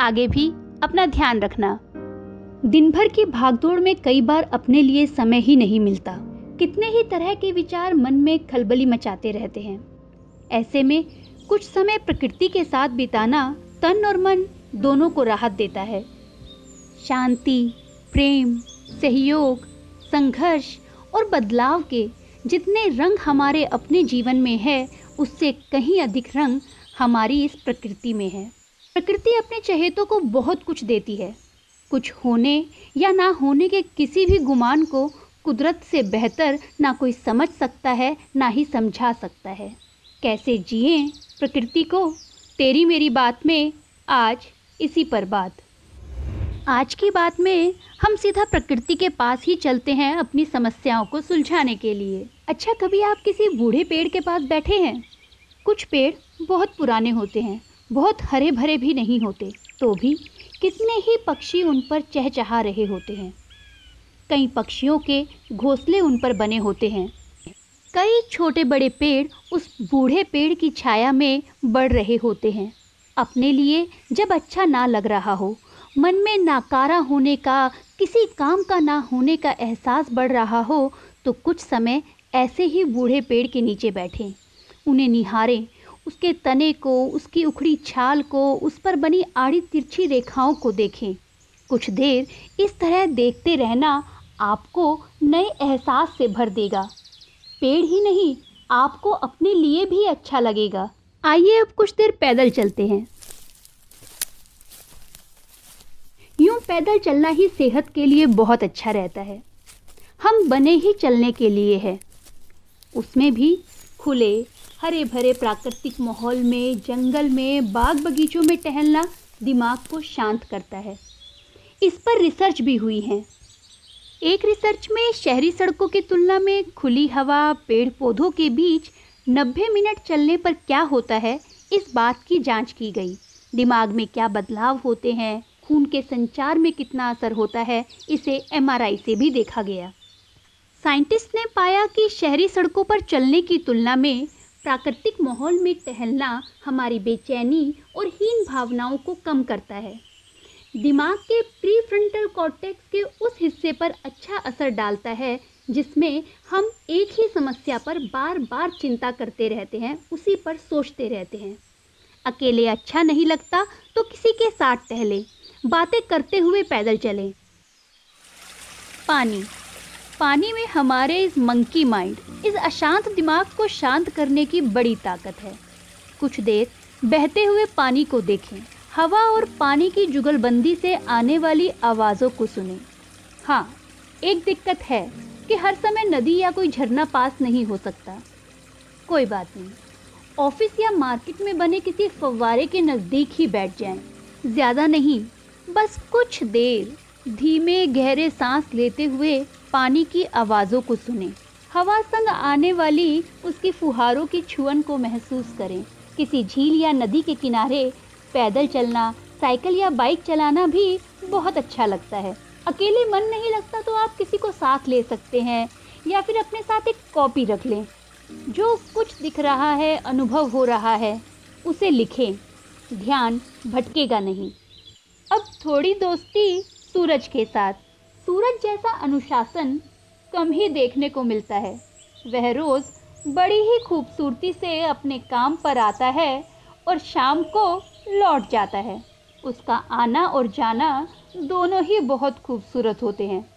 आगे भी अपना ध्यान रखना। दिन भर की भागदौड़ में कई बार अपने लिए समय ही नहीं मिलता। कितने ही तरह के विचार मन में खलबली मचाते रहते हैं। ऐसे में कुछ समय प्रकृति के साथ बिताना तन और मन दोनों को राहत देता है। शांति, प्रेम, सहयोग, संघर्ष और बदलाव के जितने रंग हमारे अपने जीवन में है, उससे कहीं अधिक रंग हमारी इस प्रकृति में है। प्रकृति अपने चहेतों को बहुत कुछ देती है। कुछ होने या ना होने के किसी भी गुमान को कुदरत से बेहतर ना कोई समझ सकता है, ना ही समझा सकता है। कैसे जिए प्रकृति को? तेरी मेरी बात में आज इसी पर बात। आज की बात में हम सीधा प्रकृति के पास ही चलते हैं अपनी समस्याओं को सुलझाने के लिए। अच्छा कभी आप किसी बूढ़े पेड़ के पास बैठे हैं? कुछ पेड़ बहुत पुराने होते हैं। बहुत हरे भरे भी नहीं होते तो भी कितने ही पक्षी उन पर चहचहा रहे होते हैं। कई पक्षियों के घोंसले उन पर बने होते हैं। कई छोटे बड़े पेड़ उस बूढ़े पेड़ की छाया में बढ़ रहे होते हैं। अपने लिए जब अच्छा ना लग रहा हो, मन में नाकारा होने का, किसी काम का ना होने का एहसास बढ़ रहा हो तो कुछ समय ऐसे ही बूढ़े पेड़ के नीचे बैठें। उन्हें निहारें उसके तने को, उसकी उखड़ी छाल को, उस पर बनी आड़ी तिरछी रेखाओं को देखें। कुछ देर इस तरह देखते रहना आपको नए एहसास से भर देगा। पेड़ ही नहीं, आपको अपने लिए भी अच्छा लगेगा। आइए अब कुछ देर पैदल चलते हैं। यूँ पैदल चलना ही सेहत के लिए बहुत अच्छा रहता है। हम बने ही चलने के लिए है। उसमें भी खुले हरे भरे प्राकृतिक माहौल में, जंगल में, बाग बगीचों में टहलना दिमाग को शांत करता है। इस पर रिसर्च भी हुई है। एक रिसर्च में शहरी सड़कों की तुलना में खुली हवा पेड़ पौधों के बीच 90 मिनट चलने पर क्या होता है, इस बात की जाँच की गई। दिमाग में क्या बदलाव होते हैं, खून के संचार में कितना असर होता है, इसे एमआरआई से भी देखा गया। साइंटिस्ट ने पाया कि शहरी सड़कों पर चलने की तुलना में प्राकृतिक माहौल में टहलना हमारी बेचैनी और हीन भावनाओं को कम करता है। दिमाग के प्री फ्रंटल कॉर्टेक्स के उस हिस्से पर अच्छा असर डालता है, जिसमें हम एक ही समस्या पर बार बार चिंता करते रहते हैं, उसी पर सोचते रहते हैं। अकेले अच्छा नहीं लगता तो किसी के साथ टहलें, बातें करते हुए पैदल चलें। पानी पानी में हमारे इस मंकी माइंड इस अशांत दिमाग को शांत करने की बड़ी ताकत है। कुछ देर बहते हुए पानी को देखें। हवा और पानी की जुगलबंदी से आने वाली आवाज़ों को सुनें। हाँ एक दिक्कत है कि हर समय नदी या कोई झरना पास नहीं हो सकता। कोई बात नहीं। ऑफ़िस या मार्केट में बने किसी फव्वारे के नज़दीक ही बैठ जाएँ। ज़्यादा नहीं, बस कुछ देर। धीमे गहरे सांस लेते हुए पानी की आवाज़ों को सुने। हवा संग आने वाली उसकी फुहारों की छुअन को महसूस करें। किसी झील या नदी के किनारे पैदल चलना, साइकिल या बाइक चलाना भी बहुत अच्छा लगता है। अकेले मन नहीं लगता तो आप किसी को साथ ले सकते हैं या फिर अपने साथ एक कॉपी रख लें। जो कुछ दिख रहा है, अनुभव हो रहा है, उसे लिखें। ध्यान भटकेगा नहीं। अब थोड़ी दोस्ती सूरज के साथ। सूरज जैसा अनुशासन कम ही देखने को मिलता है। वह रोज़ बड़ी ही खूबसूरती से अपने काम पर आता है और शाम को लौट जाता है। उसका आना और जाना दोनों ही बहुत खूबसूरत होते हैं।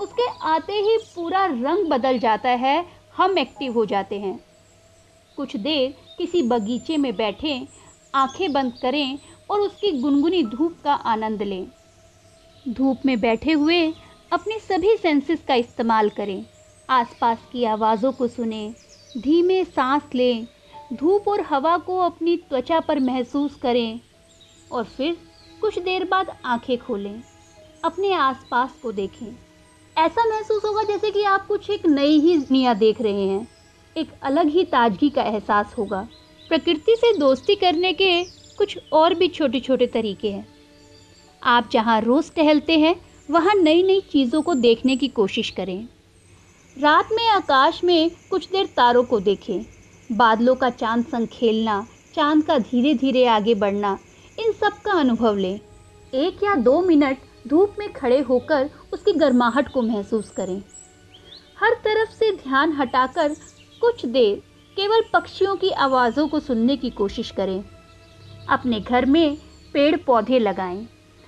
उसके आते ही पूरा रंग बदल जाता है, हम एक्टिव हो जाते हैं। कुछ देर किसी बगीचे में बैठें, आँखें बंद करें और उसकी गुनगुनी धूप का आनंद लें। धूप में बैठे हुए अपने सभी सेंसेस का इस्तेमाल करें। आसपास की आवाज़ों को सुने, धीमे सांस लें, धूप और हवा को अपनी त्वचा पर महसूस करें और फिर कुछ देर बाद आँखें खोलें, अपने आसपास को देखें। ऐसा महसूस होगा जैसे कि आप कुछ एक नई ही दुनिया देख रहे हैं। एक अलग ही ताजगी का एहसास होगा। प्रकृति से दोस्ती करने के कुछ और भी छोटे छोटे तरीके हैं। आप जहाँ रोज़ टहलते हैं वहाँ नई नई चीज़ों को देखने की कोशिश करें। रात में आकाश में कुछ देर तारों को देखें। बादलों का चाँद संग खेलना चाँद का धीरे धीरे आगे बढ़ना इन सब का अनुभव लें। एक या दो मिनट धूप में खड़े होकर उसकी गर्माहट को महसूस करें। हर तरफ़ से ध्यान हटाकर कुछ देर केवल पक्षियों की आवाज़ों को सुनने की कोशिश करें। अपने घर में पेड़ पौधे लगाएँ,